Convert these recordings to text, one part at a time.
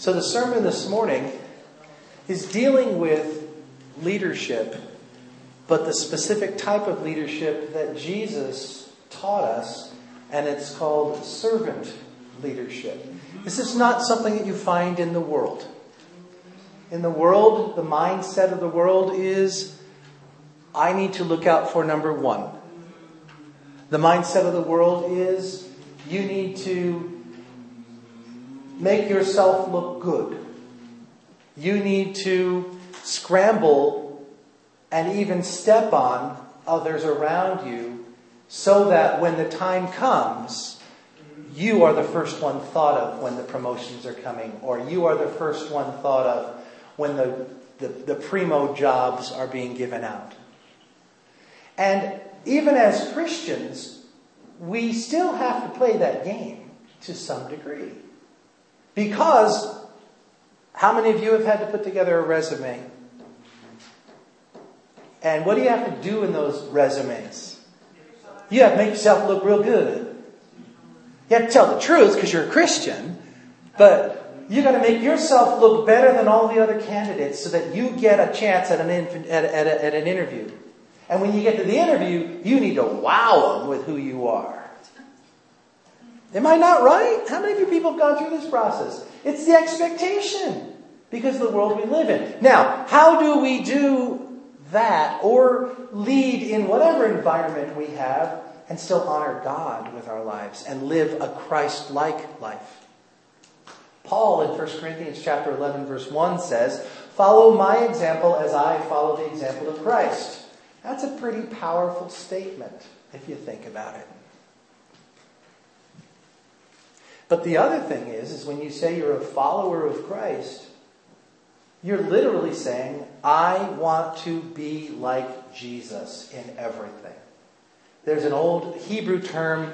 So the sermon this morning is dealing with leadership, but the specific type of leadership that Jesus taught us, and it's called servant leadership. This is not something that you find in the world. In the world, the mindset of the world is I need to look out for number one. The mindset of the world is you need to make yourself look good. You need to scramble and even step on others around you so that when the time comes, you are the first one thought of when the promotions are coming, or you are the first one thought of when the, the, the primo jobs are being given out. And even as Christians, we still have to play that game to some degree. Because how many of you have had to put together a resume? And what do you have to do in those resumes? You have to make yourself look real good. You have to tell the truth because you're a Christian, but you got to make yourself look better than all the other candidates so that you get a chance at an, at, at, at an interview. And when you get to the interview, you need to wow them with who you are. Am I not right? How many of you people have gone through this process? It's the expectation because of the world we live in. Now, how do we do that or lead in whatever environment we have and still honor God with our lives and live a Christ-like life? Paul in 1 Corinthians chapter 11 verse 1 says, "Follow my example as I follow the example of Christ." That's a pretty powerful statement if you think about it. But the other thing is, is when you say you're a follower of Christ, you're literally saying, I want to be like Jesus in everything. There's an old Hebrew term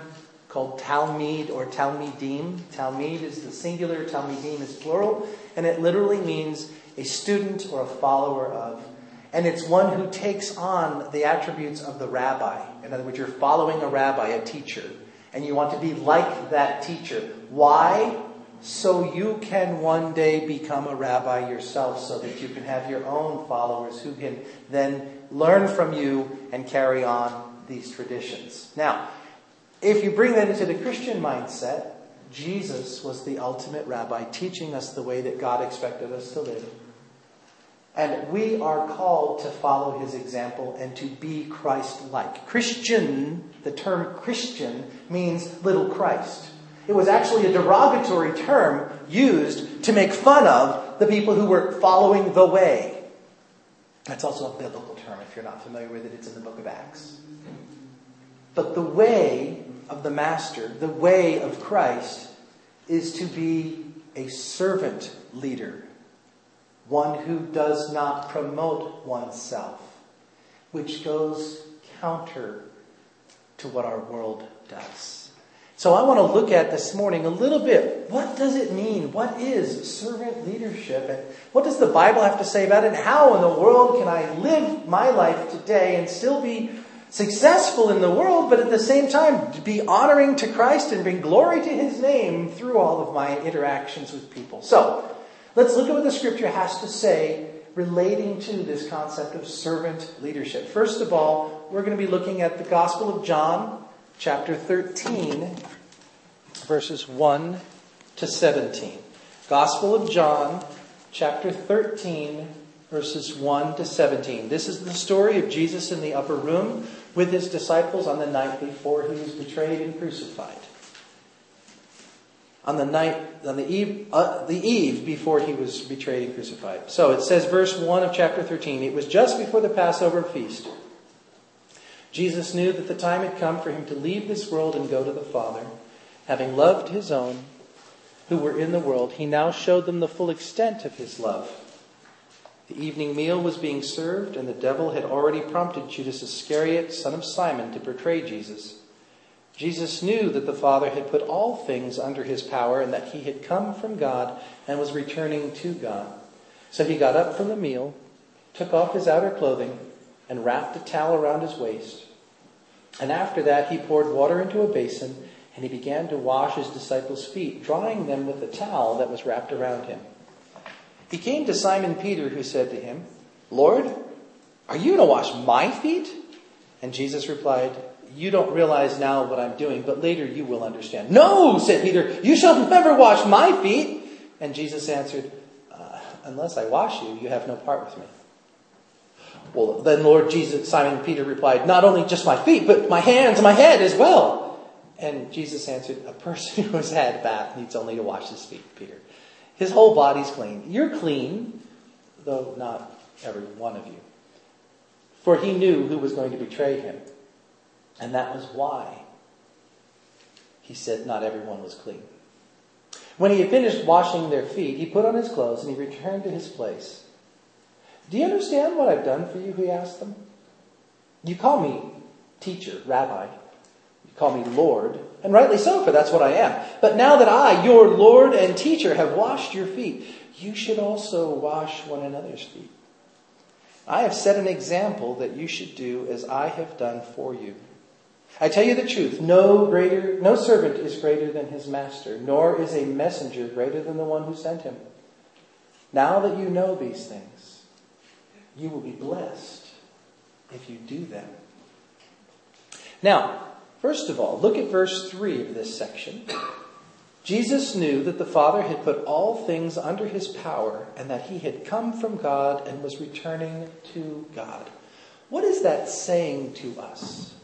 called Talmud or Talmidim. Talmud is the singular, Talmidim is plural, and it literally means a student or a follower of. And it's one who takes on the attributes of the rabbi. In other words, you're following a rabbi, a teacher and you want to be like that teacher. Why? So you can one day become a rabbi yourself so that you can have your own followers who can then learn from you and carry on these traditions. Now, if you bring that into the Christian mindset, Jesus was the ultimate rabbi teaching us the way that God expected us to live. And we are called to follow his example and to be Christ like. Christian, the term Christian, means little Christ. It was actually a derogatory term used to make fun of the people who were following the way. That's also a biblical term. If you're not familiar with it, it's in the book of Acts. But the way of the Master, the way of Christ, is to be a servant leader one who does not promote oneself, which goes counter to what our world does. So I want to look at this morning a little bit. What does it mean? What is servant leadership? And what does the Bible have to say about it? And how in the world can I live my life today and still be successful in the world, but at the same time be honoring to Christ and bring glory to His name through all of my interactions with people? So, Let's look at what the scripture has to say relating to this concept of servant leadership. First of all, we're going to be looking at the Gospel of John, chapter 13, verses 1 to 17. Gospel of John, chapter 13, verses 1 to 17. This is the story of Jesus in the upper room with his disciples on the night before he was betrayed and crucified on the night, on the eve, uh, the eve before he was betrayed and crucified. So it says, verse 1 of chapter 13, it was just before the Passover feast. Jesus knew that the time had come for him to leave this world and go to the Father. Having loved his own who were in the world, he now showed them the full extent of his love. The evening meal was being served, and the devil had already prompted Judas Iscariot, son of Simon, to betray Jesus. Jesus knew that the Father had put all things under his power and that he had come from God and was returning to God. So he got up from the meal, took off his outer clothing, and wrapped a towel around his waist. And after that, he poured water into a basin and he began to wash his disciples' feet, drying them with the towel that was wrapped around him. He came to Simon Peter, who said to him, Lord, are you going to wash my feet? And Jesus replied, You don't realize now what I'm doing, but later you will understand. No, said Peter, you shall never wash my feet. And Jesus answered, uh, Unless I wash you, you have no part with me. Well, then Lord Jesus, Simon Peter replied, Not only just my feet, but my hands and my head as well. And Jesus answered, A person who has had a bath needs only to wash his feet, Peter. His whole body's clean. You're clean, though not every one of you. For he knew who was going to betray him. And that was why he said not everyone was clean. When he had finished washing their feet, he put on his clothes and he returned to his place. Do you understand what I've done for you? He asked them. You call me teacher, rabbi. You call me Lord, and rightly so, for that's what I am. But now that I, your Lord and teacher, have washed your feet, you should also wash one another's feet. I have set an example that you should do as I have done for you. I tell you the truth, no greater, no servant is greater than his master, nor is a messenger greater than the one who sent him. Now that you know these things, you will be blessed if you do them. Now, first of all, look at verse 3 of this section. Jesus knew that the Father had put all things under his power and that he had come from God and was returning to God. What is that saying to us?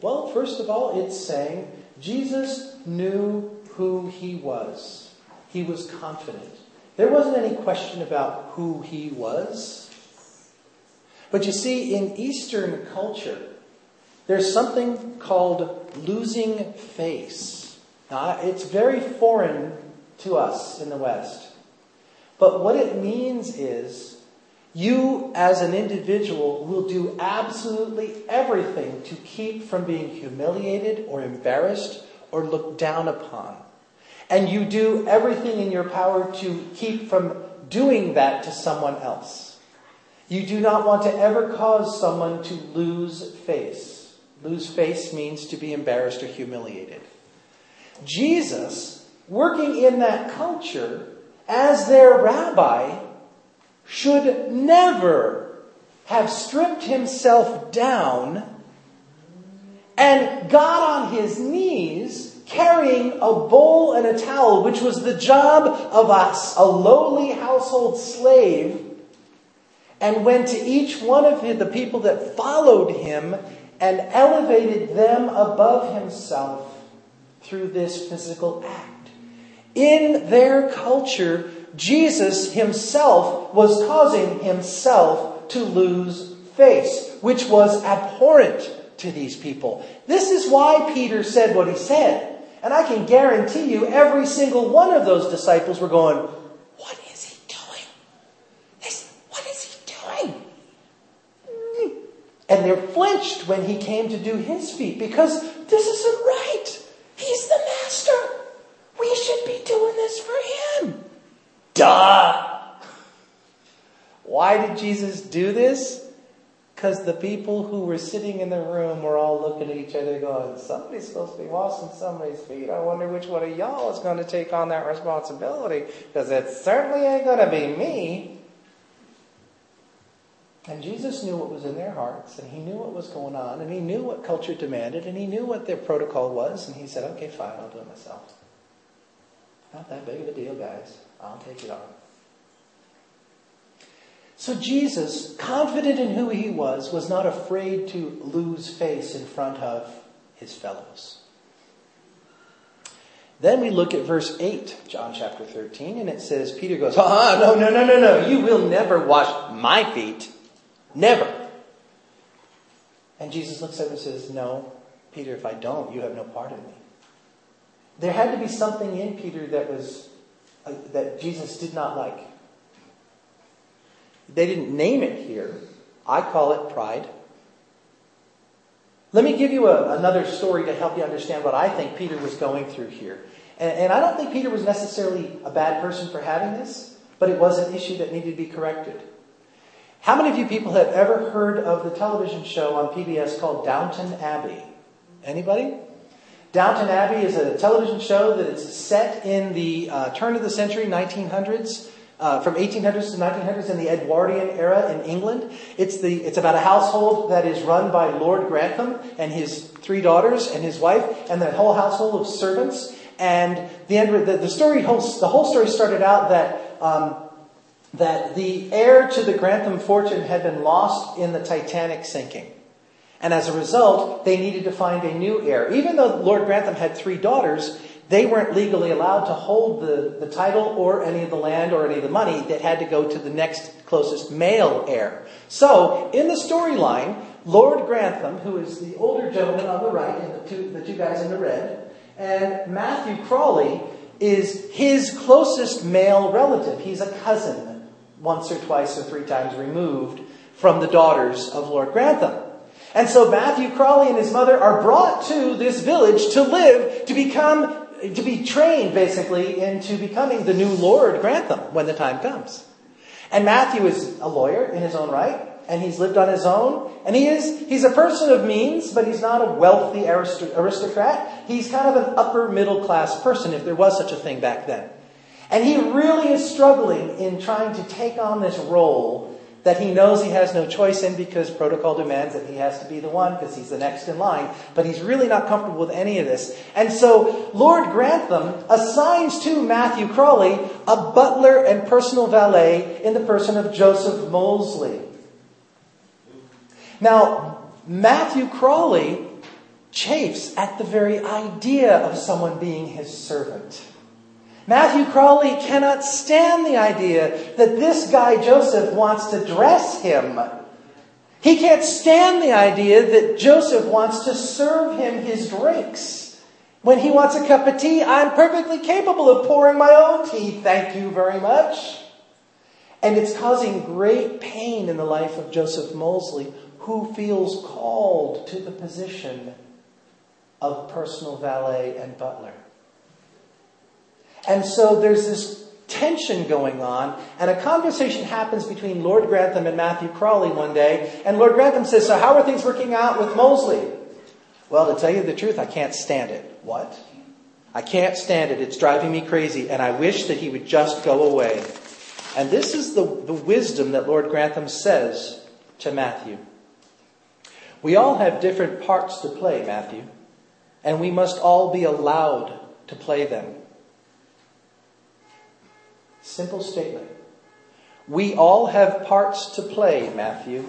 Well, first of all, it's saying Jesus knew who he was. He was confident. There wasn't any question about who he was. But you see, in Eastern culture, there's something called losing face. Now, it's very foreign to us in the West. But what it means is you, as an individual, will do absolutely everything to keep from being humiliated or embarrassed or looked down upon. And you do everything in your power to keep from doing that to someone else. You do not want to ever cause someone to lose face. Lose face means to be embarrassed or humiliated. Jesus, working in that culture as their rabbi, should never have stripped himself down and got on his knees carrying a bowl and a towel, which was the job of us, a lowly household slave, and went to each one of the people that followed him and elevated them above himself through this physical act. In their culture, Jesus himself was causing himself to lose face, which was abhorrent to these people. This is why Peter said what he said. And I can guarantee you, every single one of those disciples were going, What is he doing? This, what is he doing? And they flinched when he came to do his feet because this isn't right. He's the master. We should be doing this for him. Duh! Why did Jesus do this? Because the people who were sitting in the room were all looking at each other going, somebody's supposed to be washing somebody's feet. I wonder which one of y'all is going to take on that responsibility. Because it certainly ain't going to be me. And Jesus knew what was in their hearts, and he knew what was going on, and he knew what culture demanded, and he knew what their protocol was, and he said, okay, fine, I'll do it myself. Not that big of a deal, guys. I'll take it on. So Jesus, confident in who he was, was not afraid to lose face in front of his fellows. Then we look at verse 8, John chapter 13, and it says, Peter goes, Ah, no, no, no, no, no, you will never wash my feet. Never. And Jesus looks at him and says, No, Peter, if I don't, you have no part in me. There had to be something in Peter that was uh, that Jesus did not like. They didn't name it here. I call it pride. Let me give you a, another story to help you understand what I think Peter was going through here. And, and I don't think Peter was necessarily a bad person for having this, but it was an issue that needed to be corrected. How many of you people have ever heard of the television show on PBS called Downton Abbey? Anybody? Downton Abbey is a television show that is set in the uh, turn of the century, 1900s. uh, from 1800s to 1900s in the Edwardian era in England. It's, the, it's about a household that is run by Lord Grantham and his three daughters and his wife and the whole household of servants. And the, end, the, the story, the whole story started out that, um, that the heir to the Grantham fortune had been lost in the Titanic sinking. And as a result, they needed to find a new heir. Even though Lord Grantham had three daughters, they weren't legally allowed to hold the, the title or any of the land or any of the money that had to go to the next closest male heir. So, in the storyline, Lord Grantham, who is the older gentleman on the right, and the two, the two guys in the red, and Matthew Crawley is his closest male relative. He's a cousin, once or twice or three times removed from the daughters of Lord Grantham. And so Matthew Crawley and his mother are brought to this village to live, to become, to be trained basically into becoming the new Lord Grantham when the time comes. And Matthew is a lawyer in his own right, and he's lived on his own, and he is, he's a person of means, but he's not a wealthy aristocrat. He's kind of an upper middle class person, if there was such a thing back then. And he really is struggling in trying to take on this role that he knows he has no choice in because protocol demands that he has to be the one because he's the next in line. But he's really not comfortable with any of this. And so Lord Grantham assigns to Matthew Crawley a butler and personal valet in the person of Joseph Molesley. Now, Matthew Crawley chafes at the very idea of someone being his servant. Matthew Crawley cannot stand the idea that this guy Joseph wants to dress him. He can't stand the idea that Joseph wants to serve him his drinks. When he wants a cup of tea, I'm perfectly capable of pouring my own tea, thank you very much. And it's causing great pain in the life of Joseph Molesley, who feels called to the position of personal valet and butler. And so there's this tension going on, and a conversation happens between Lord Grantham and Matthew Crawley one day, and Lord Grantham says, So, how are things working out with Molesley? Well, to tell you the truth, I can't stand it. What? I can't stand it. It's driving me crazy, and I wish that he would just go away. And this is the, the wisdom that Lord Grantham says to Matthew. We all have different parts to play, Matthew, and we must all be allowed to play them. Simple statement. We all have parts to play, Matthew,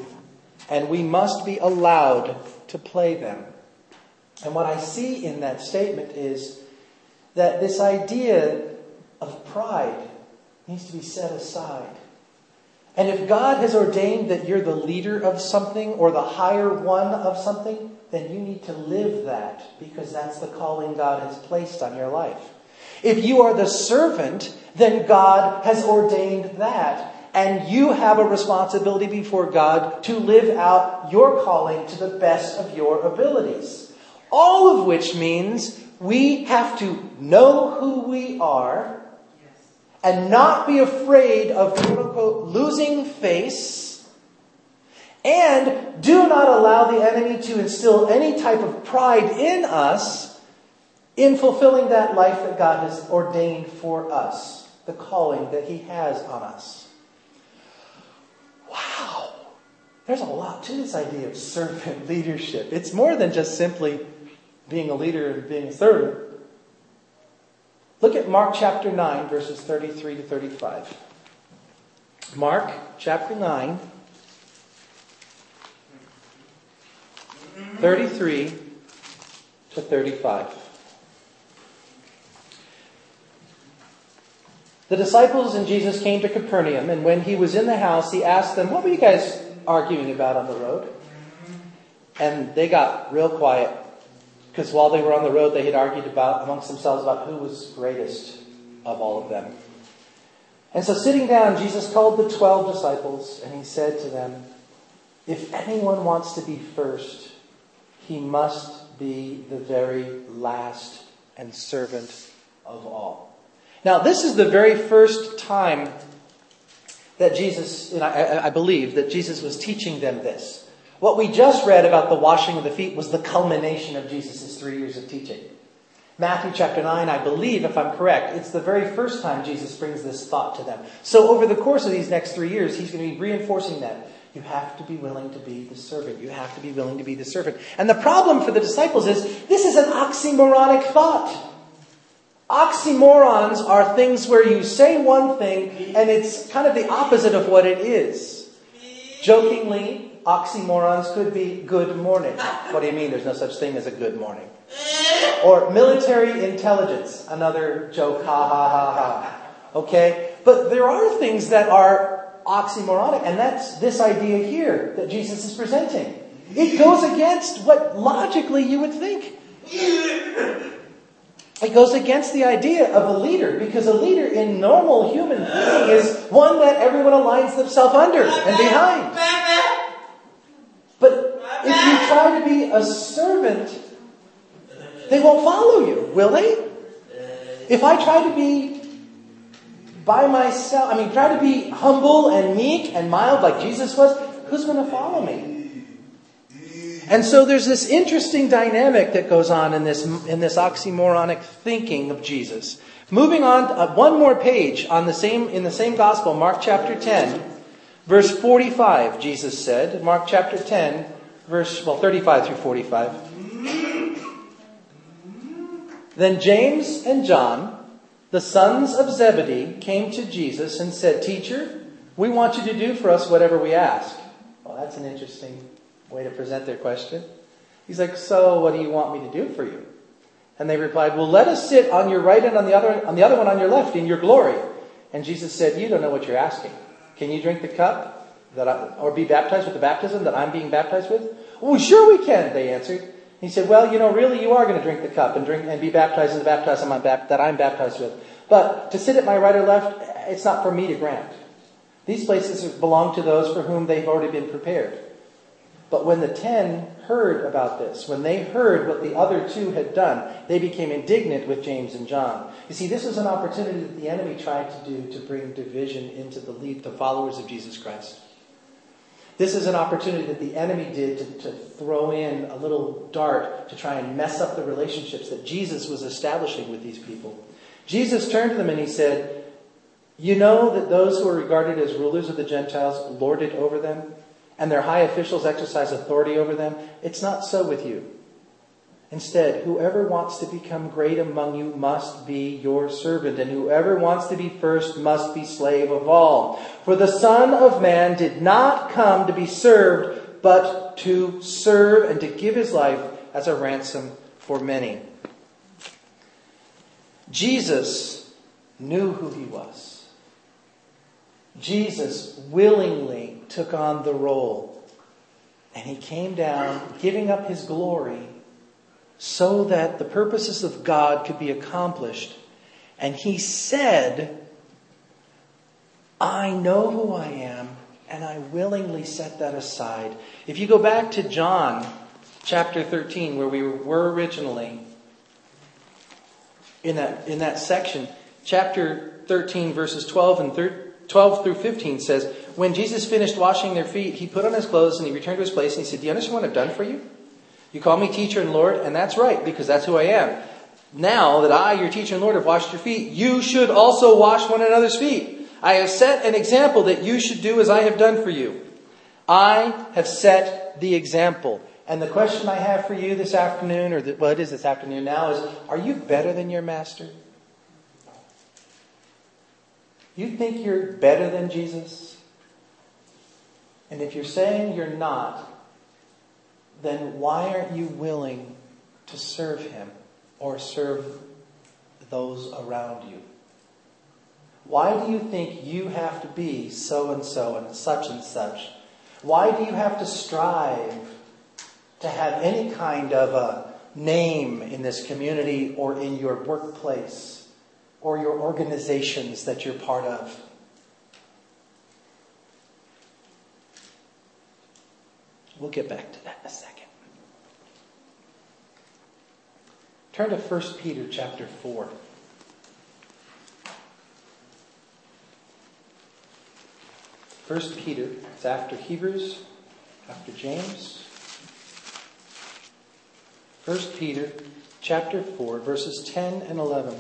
and we must be allowed to play them. And what I see in that statement is that this idea of pride needs to be set aside. And if God has ordained that you're the leader of something or the higher one of something, then you need to live that because that's the calling God has placed on your life. If you are the servant, then God has ordained that. And you have a responsibility before God to live out your calling to the best of your abilities. All of which means we have to know who we are and not be afraid of quote unquote losing face. And do not allow the enemy to instill any type of pride in us in fulfilling that life that God has ordained for us, the calling that He has on us. Wow! There's a lot to this idea of servant leadership. It's more than just simply being a leader and being a servant. Look at Mark chapter 9, verses 33 to 35. Mark chapter 9, 33 to 35. The disciples and Jesus came to Capernaum, and when he was in the house, he asked them, What were you guys arguing about on the road? And they got real quiet because while they were on the road, they had argued about amongst themselves about who was greatest of all of them. And so sitting down, Jesus called the twelve disciples and he said to them, If anyone wants to be first, he must be the very last and servant of all. Now, this is the very first time that Jesus, and I, I, believe, that Jesus was teaching them this. What we just read about the washing of the feet was the culmination of Jesus' three years of teaching. Matthew chapter 9, I believe, if I'm correct, it's the very first time Jesus brings this thought to them. So over the course of these next three years, he's going to be reinforcing that. You have to be willing to be the servant. You have to be willing to be the servant. And the problem for the disciples is this is an oxymoronic thought. Oxymorons are things where you say one thing and it's kind of the opposite of what it is. Jokingly, oxymorons could be good morning. What do you mean there's no such thing as a good morning? Or military intelligence, another joke, ha ha ha ha. Okay? But there are things that are oxymoronic, and that's this idea here that Jesus is presenting. It goes against what logically you would think. It goes against the idea of a leader, because a leader in normal human being is one that everyone aligns themselves under and behind. But if you try to be a servant, they won't follow you, will they? If I try to be by myself, I mean, try to be humble and meek and mild like Jesus was, who's going to follow me? And so there's this interesting dynamic that goes on in this, in this oxymoronic thinking of Jesus. Moving on, uh, one more page on the same, in the same gospel, Mark chapter 10, verse 45, Jesus said, Mark chapter 10, verse, well, 35 through 45. Then James and John, the sons of Zebedee, came to Jesus and said, Teacher, we want you to do for us whatever we ask. Well, that's an interesting way to present their question. He's like, So what do you want me to do for you? And they replied, Well, let us sit on your right and on the other on the other one on your left in your glory. And Jesus said, You don't know what you're asking. Can you drink the cup that I, or be baptized with the baptism that I'm being baptized with? Oh, sure we can, they answered. He said, Well, you know, really you are going to drink the cup and drink and be baptized in the baptism that I'm baptized with. But to sit at my right or left, it's not for me to grant. These places belong to those for whom they've already been prepared. But when the ten heard about this, when they heard what the other two had done, they became indignant with James and John. You see, this was an opportunity that the enemy tried to do to bring division into the lead, the followers of Jesus Christ. This is an opportunity that the enemy did to, to throw in a little dart to try and mess up the relationships that Jesus was establishing with these people. Jesus turned to them and he said, You know that those who are regarded as rulers of the Gentiles lord it over them, and their high officials exercise authority over them. It's not so with you. Instead, whoever wants to become great among you must be your servant, and whoever wants to be first must be slave of all. For the Son of Man did not come to be served, but to serve and to give his life as a ransom for many. Jesus knew who he was. Jesus willingly took on the role. And he came down, giving up his glory, so that the purposes of God could be accomplished. And he said, I know who I am, and I willingly set that aside. If you go back to John chapter 13, where we were originally, in that, in that section, chapter 13, verses 12 and 13, 12 through 15 says, When Jesus finished washing their feet, he put on his clothes and he returned to his place and he said, Do you understand what I've done for you? You call me teacher and Lord, and that's right, because that's who I am. Now that I, your teacher and Lord, have washed your feet, you should also wash one another's feet. I have set an example that you should do as I have done for you. I have set the example. And the question I have for you this afternoon, or the, well, it is this afternoon now, is are you better than your master? You think you're better than Jesus? And if you're saying you're not, then why aren't you willing to serve him or serve those around you? Why do you think you have to be so and so and such and such? Why do you have to strive to have any kind of a name in this community or in your workplace or your organizations that you're part of? We'll get back to that in a second. Turn to 1 Peter chapter 4. First Peter, it's after Hebrews, after James. First Peter chapter 4, verses 10 and 11.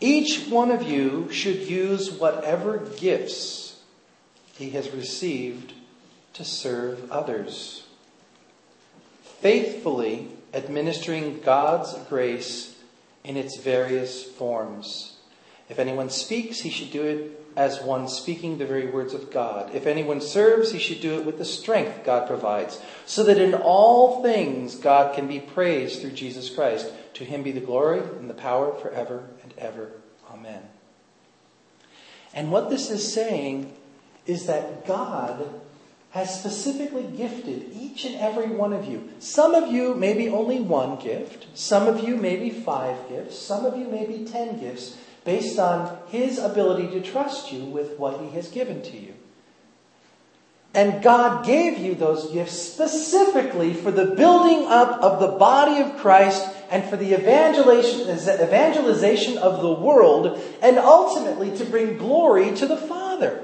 Each one of you should use whatever gifts he has received to serve others, faithfully administering God's grace in its various forms. If anyone speaks, he should do it as one speaking the very words of God. If anyone serves, he should do it with the strength God provides, so that in all things God can be praised through Jesus Christ. To him be the glory and the power forever ever. Amen. And what this is saying is that God has specifically gifted each and every one of you. Some of you maybe only one gift, some of you maybe five gifts, some of you maybe ten gifts based on his ability to trust you with what he has given to you. And God gave you those gifts specifically for the building up of the body of Christ and for the evangelization of the world and ultimately to bring glory to the Father.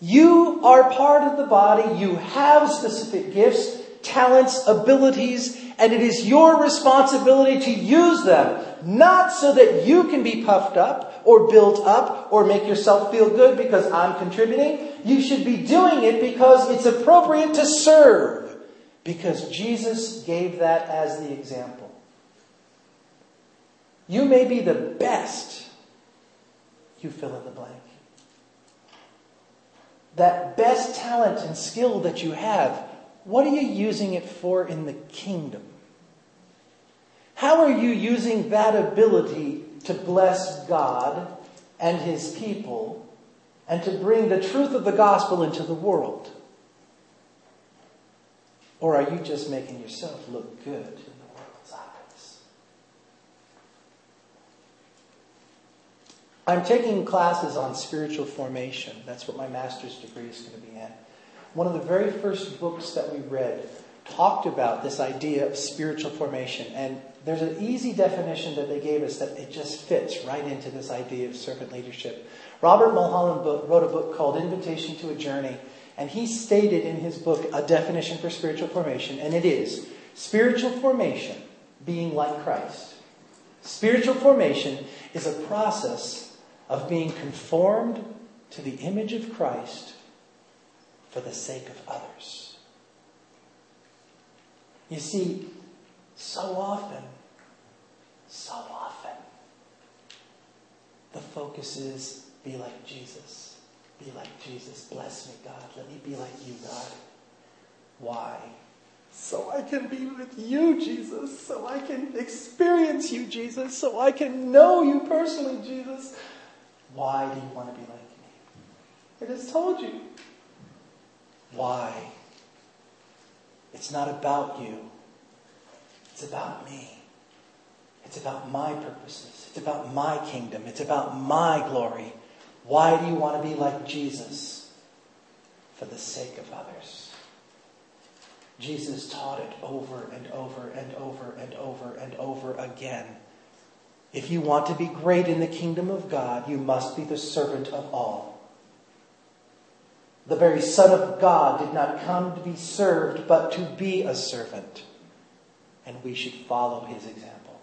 You are part of the body. You have specific gifts, talents, abilities, and it is your responsibility to use them, not so that you can be puffed up or built up or make yourself feel good because I'm contributing. You should be doing it because it's appropriate to serve, because Jesus gave that as the example. You may be the best. You fill in the blank. That best talent and skill that you have what are you using it for in the kingdom? How are you using that ability to bless God and his people and to bring the truth of the gospel into the world? Or are you just making yourself look good in the world's eyes? I'm taking classes on spiritual formation. That's what my master's degree is going to be in one of the very first books that we read talked about this idea of spiritual formation. And there's an easy definition that they gave us that it just fits right into this idea of servant leadership. Robert Mulholland wrote a book called Invitation to a Journey, and he stated in his book a definition for spiritual formation, and it is spiritual formation being like Christ. Spiritual formation is a process of being conformed to the image of Christ for the sake of others. You see, so often, so often, the focus is be like Jesus. Be like Jesus. Bless me, God. Let me be like you, God. Why? So I can be with you, Jesus. So I can experience you, Jesus. So I can know you personally, Jesus. Why do you want to be like me? I just told you. Why? It's not about you. It's about me. It's about my purposes. It's about my kingdom. It's about my glory. Why do you want to be like Jesus? For the sake of others. Jesus taught it over and over and over and over and over again. If you want to be great in the kingdom of God, you must be the servant of all. The very Son of God did not come to be served, but to be a servant. And we should follow his example.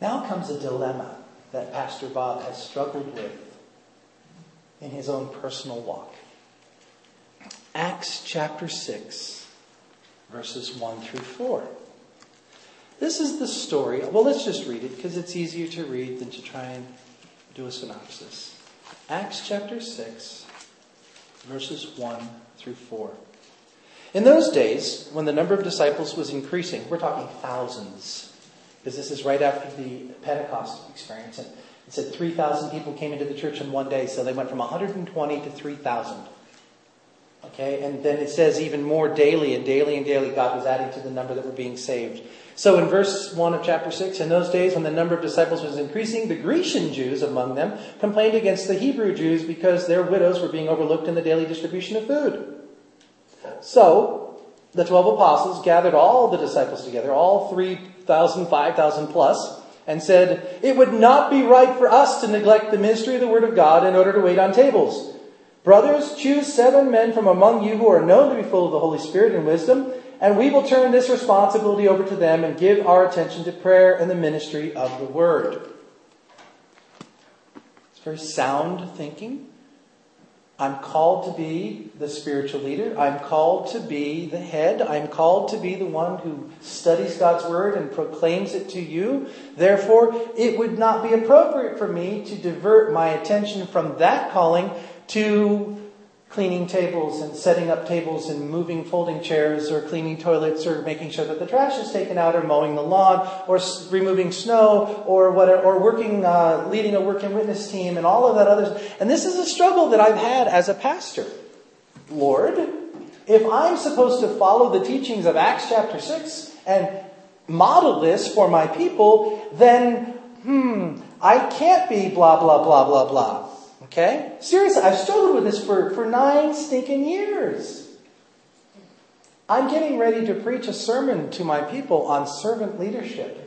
Now comes a dilemma that Pastor Bob has struggled with in his own personal walk. Acts chapter 6, verses 1 through 4. This is the story. Well, let's just read it because it's easier to read than to try and do a synopsis. Acts chapter 6, verses 1 through 4. In those days, when the number of disciples was increasing, we're talking thousands, because this is right after the Pentecost experience. And it said 3,000 people came into the church in one day, so they went from 120 to 3,000. Okay, and then it says even more daily, and daily and daily, God was adding to the number that were being saved. So in verse 1 of chapter 6, in those days when the number of disciples was increasing, the Grecian Jews among them complained against the Hebrew Jews because their widows were being overlooked in the daily distribution of food. So the 12 apostles gathered all the disciples together, all 3,000, 5,000 plus, and said, It would not be right for us to neglect the ministry of the Word of God in order to wait on tables. Brothers, choose seven men from among you who are known to be full of the Holy Spirit and wisdom and we will turn this responsibility over to them and give our attention to prayer and the ministry of the word. It's very sound thinking. I'm called to be the spiritual leader. I'm called to be the head. I'm called to be the one who studies God's word and proclaims it to you. Therefore, it would not be appropriate for me to divert my attention from that calling to cleaning tables and setting up tables and moving folding chairs or cleaning toilets or making sure that the trash is taken out or mowing the lawn or s- removing snow or whatever, or working, uh, leading a work and witness team and all of that other. And this is a struggle that I've had as a pastor. Lord, if I'm supposed to follow the teachings of Acts chapter 6 and model this for my people, then, hmm, I can't be blah, blah, blah, blah, blah. Okay? Seriously, I've struggled with this for, for nine stinking years. I'm getting ready to preach a sermon to my people on servant leadership.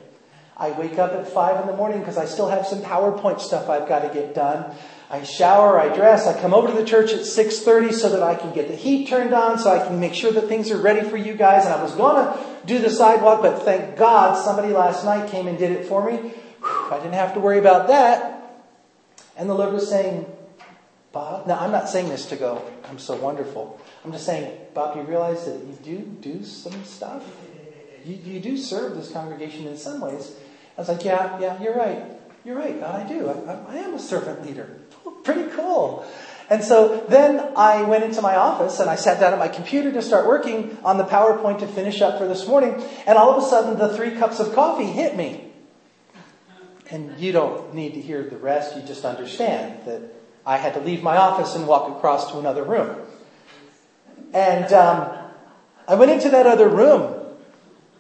I wake up at five in the morning because I still have some PowerPoint stuff I've got to get done. I shower, I dress, I come over to the church at 6:30 so that I can get the heat turned on, so I can make sure that things are ready for you guys. And I was going to do the sidewalk, but thank God somebody last night came and did it for me. Whew, I didn't have to worry about that. And the Lord was saying, Bob, now I'm not saying this to go, I'm so wonderful. I'm just saying, Bob, you realize that you do do some stuff? You, you do serve this congregation in some ways. I was like, yeah, yeah, you're right. You're right, God, I do. I, I, I am a servant leader. Pretty cool. And so then I went into my office and I sat down at my computer to start working on the PowerPoint to finish up for this morning. And all of a sudden, the three cups of coffee hit me. And you don't need to hear the rest. You just understand that I had to leave my office and walk across to another room. And um, I went into that other room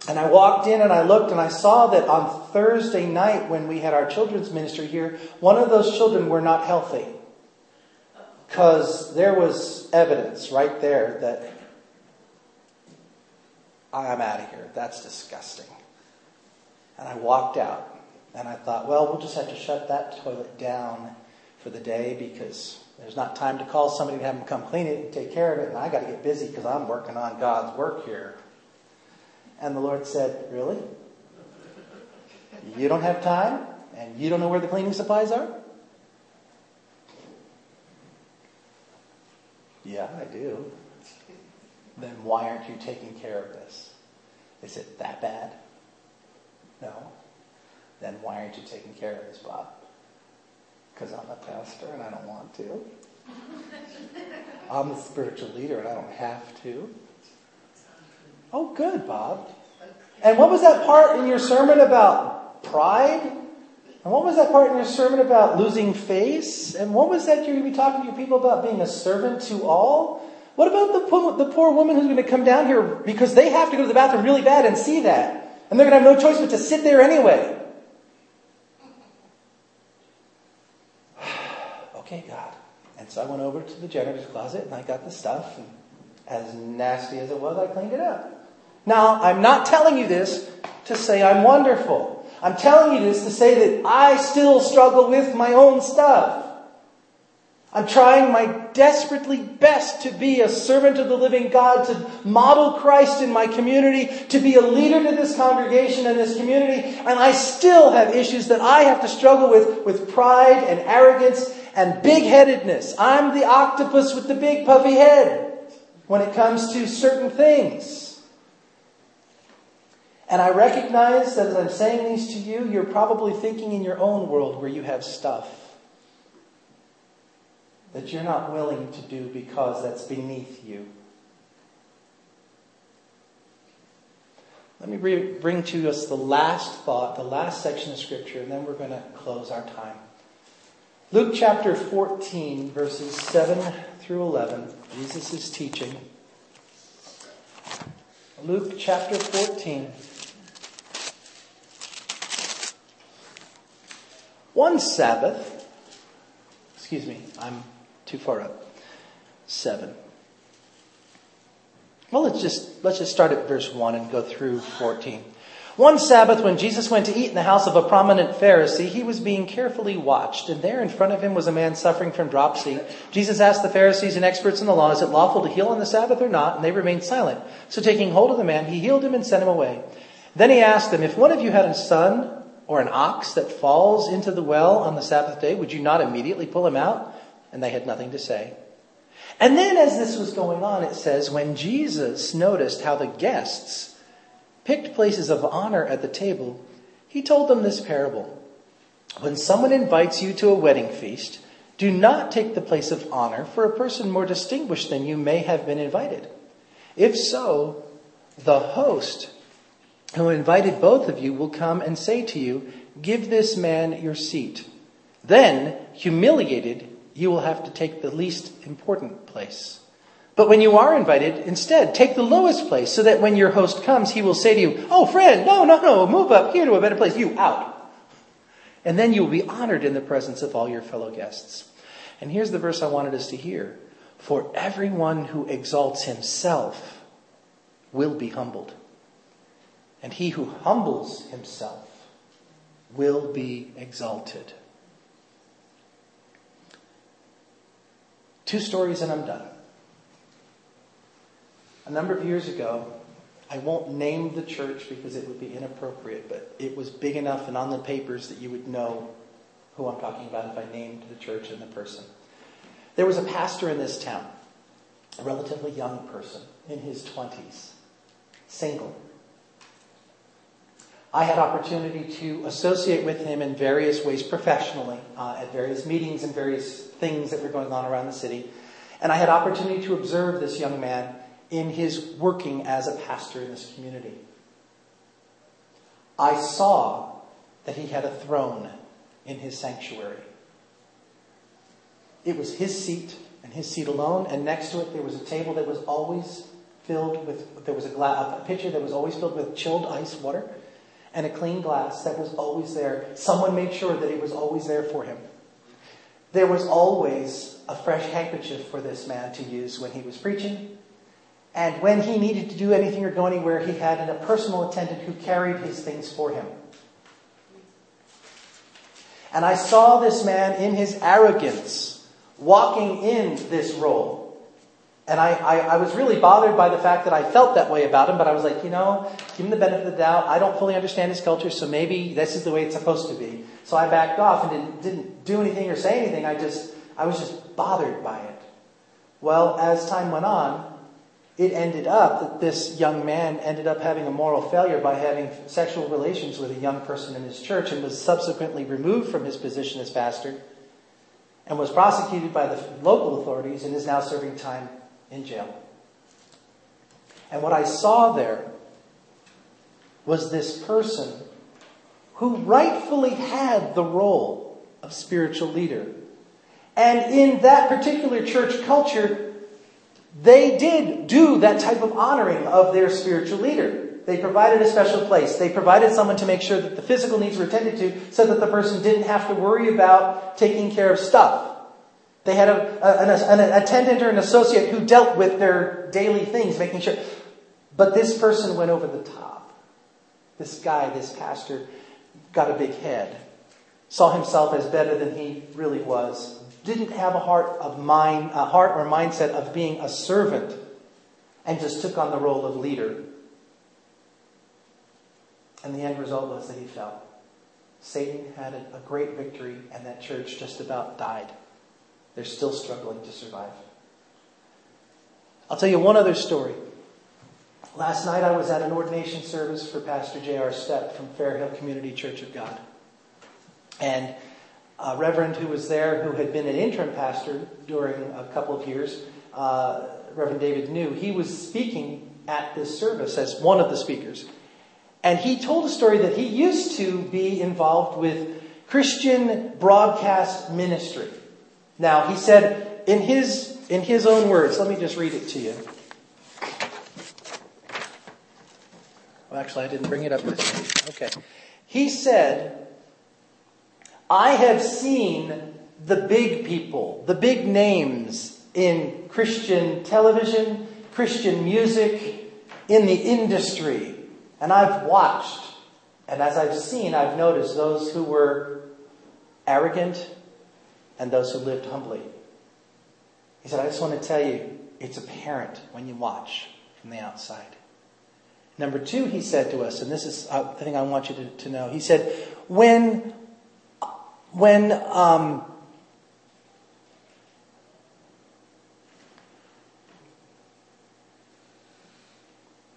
and I walked in and I looked and I saw that on Thursday night when we had our children's ministry here, one of those children were not healthy. Because there was evidence right there that I'm out of here. That's disgusting. And I walked out and I thought, well, we'll just have to shut that toilet down for the day because there's not time to call somebody to have them come clean it and take care of it. And I got to get busy because I'm working on God's work here. And the Lord said, Really? You don't have time? And you don't know where the cleaning supplies are? Yeah, I do. Then why aren't you taking care of this? Is it that bad? No. Then why aren't you taking care of this, Bob? Because I'm a pastor and I don't want to. I'm the spiritual leader and I don't have to. Oh, good, Bob. And what was that part in your sermon about pride? And what was that part in your sermon about losing face? And what was that you're going to be talking to your people about being a servant to all? What about the poor, the poor woman who's going to come down here because they have to go to the bathroom really bad and see that? And they're going to have no choice but to sit there anyway. Okay, God. And so I went over to the janitor's closet and I got the stuff. And as nasty as it was, I cleaned it up. Now, I'm not telling you this to say I'm wonderful. I'm telling you this to say that I still struggle with my own stuff. I'm trying my desperately best to be a servant of the living God, to model Christ in my community, to be a leader to this congregation and this community, and I still have issues that I have to struggle with, with pride and arrogance and big headedness. I'm the octopus with the big puffy head when it comes to certain things. And I recognize that as I'm saying these to you, you're probably thinking in your own world where you have stuff that you're not willing to do because that's beneath you. Let me bring to us the last thought, the last section of Scripture, and then we're going to close our time. Luke chapter 14, verses 7 through 11. Jesus is teaching. Luke chapter 14. One Sabbath, excuse me, I'm too far up. Seven. Well, let's just let's just start at verse one and go through fourteen. One Sabbath, when Jesus went to eat in the house of a prominent Pharisee, he was being carefully watched, and there in front of him was a man suffering from dropsy. Jesus asked the Pharisees and experts in the law, Is it lawful to heal on the Sabbath or not? And they remained silent. So taking hold of the man, he healed him and sent him away. Then he asked them, If one of you had a son or an ox that falls into the well on the Sabbath day, would you not immediately pull him out? And they had nothing to say. And then as this was going on, it says, When Jesus noticed how the guests picked places of honor at the table, he told them this parable. When someone invites you to a wedding feast, do not take the place of honor, for a person more distinguished than you may have been invited. If so, the host who invited both of you will come and say to you, Give this man your seat. Then, humiliated, you will have to take the least important place. But when you are invited, instead, take the lowest place so that when your host comes, he will say to you, Oh, friend, no, no, no, move up here to a better place. You out. And then you will be honored in the presence of all your fellow guests. And here's the verse I wanted us to hear For everyone who exalts himself will be humbled, and he who humbles himself will be exalted. Two stories and I'm done. A number of years ago, I won't name the church because it would be inappropriate, but it was big enough and on the papers that you would know who I'm talking about if I named the church and the person. There was a pastor in this town, a relatively young person in his 20s, single. I had opportunity to associate with him in various ways professionally uh, at various meetings and various things that were going on around the city. And I had opportunity to observe this young man in his working as a pastor in this community. I saw that he had a throne in his sanctuary. It was his seat and his seat alone, and next to it there was a table that was always filled with, there was a, gla- a pitcher that was always filled with chilled ice water, and a clean glass that was always there. Someone made sure that it was always there for him. There was always a fresh handkerchief for this man to use when he was preaching, and when he needed to do anything or go anywhere, he had a personal attendant who carried his things for him. And I saw this man in his arrogance walking in this role. And I, I, I, was really bothered by the fact that I felt that way about him, but I was like, you know, give him the benefit of the doubt. I don't fully understand his culture, so maybe this is the way it's supposed to be. So I backed off and didn't, didn't do anything or say anything. I just, I was just bothered by it. Well, as time went on, it ended up that this young man ended up having a moral failure by having sexual relations with a young person in his church and was subsequently removed from his position as pastor and was prosecuted by the local authorities and is now serving time in jail. And what I saw there was this person who rightfully had the role of spiritual leader. And in that particular church culture, they did do that type of honoring of their spiritual leader. They provided a special place. They provided someone to make sure that the physical needs were attended to so that the person didn't have to worry about taking care of stuff. They had a, an, an attendant or an associate who dealt with their daily things, making sure. But this person went over the top. This guy, this pastor, got a big head, saw himself as better than he really was, didn't have a heart of mind, a heart or mindset of being a servant, and just took on the role of leader. And the end result was that he fell. Satan had a, great victory, and that church just about died. They're still struggling to survive. I'll tell you one other story. Last night I was at an ordination service for Pastor J.R. Stepp from Fairhill Community Church of God. And a reverend who was there who had been an interim pastor during a couple of years, uh, Reverend David New, he was speaking at this service as one of the speakers. And he told a story that he used to be involved with Christian broadcast ministry. Now, he said in his, in his own words, let me just read it to you. Well, actually, I didn't bring it up. Okay. He said, I have seen the big people, the big names in Christian television, Christian music, in the industry, and I've watched And as I've seen, I've noticed those who were arrogant and those who lived humbly. He said, I just want to tell you, it's apparent when you watch from the outside. Number two, he said to us, and this is uh, the thing I want you to, to know. He said, when, when, um,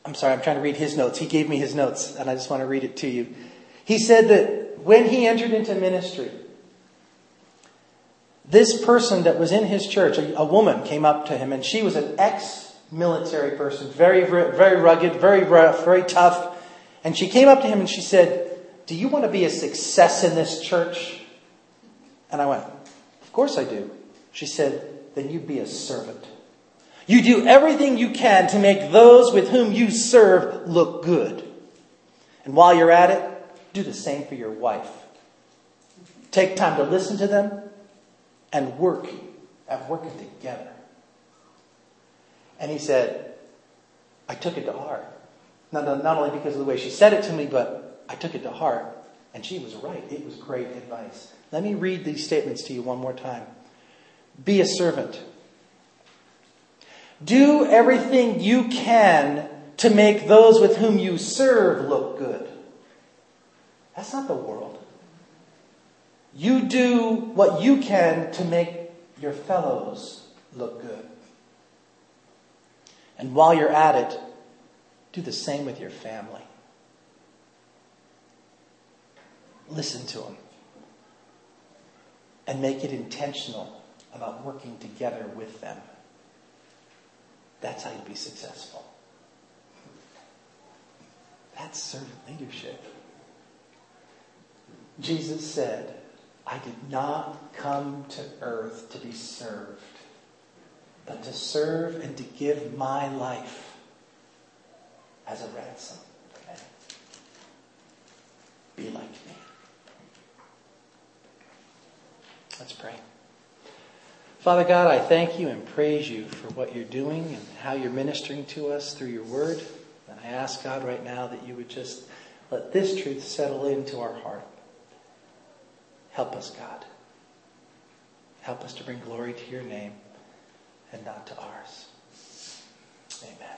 I'm sorry, I'm trying to read his notes. He gave me his notes, and I just want to read it to you. He said that when he entered into ministry, this person that was in his church, a, a woman, came up to him, and she was an ex military person, very, very rugged, very rough, very tough. And she came up to him and she said, Do you want to be a success in this church? And I went, Of course I do. She said, Then you be a servant. You do everything you can to make those with whom you serve look good. And while you're at it, do the same for your wife. Take time to listen to them and work at working together. And he said, I took it to heart. Not, not only because of the way she said it to me, but I took it to heart. And she was right. It was great advice. Let me read these statements to you one more time. Be a servant. Do everything you can to make those with whom you serve look good. That's not the world. You do what you can to make your fellows look good. And while you're at it, do the same with your family. Listen to them. And make it intentional about working together with them. That's how you be successful. That's servant leadership. Jesus said, I did not come to earth to be served, but to serve and to give my life as a ransom many. Be like me. Let's pray. Father God, I thank you and praise you for what you're doing and how you're ministering to us through your word. And I ask God right now that you would just let this truth settle into our heart. Help us, God. Help us to bring glory to your name and not to ours. Amen.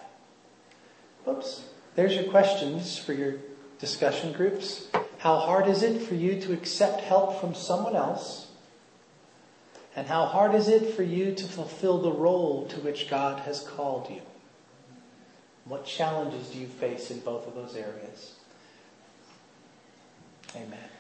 Oops. There's your questions for your discussion groups. How hard is it for you to accept help from someone else? And how hard is it for you to fulfill the role to which God has called you? What challenges do you face in both of those areas? Amen.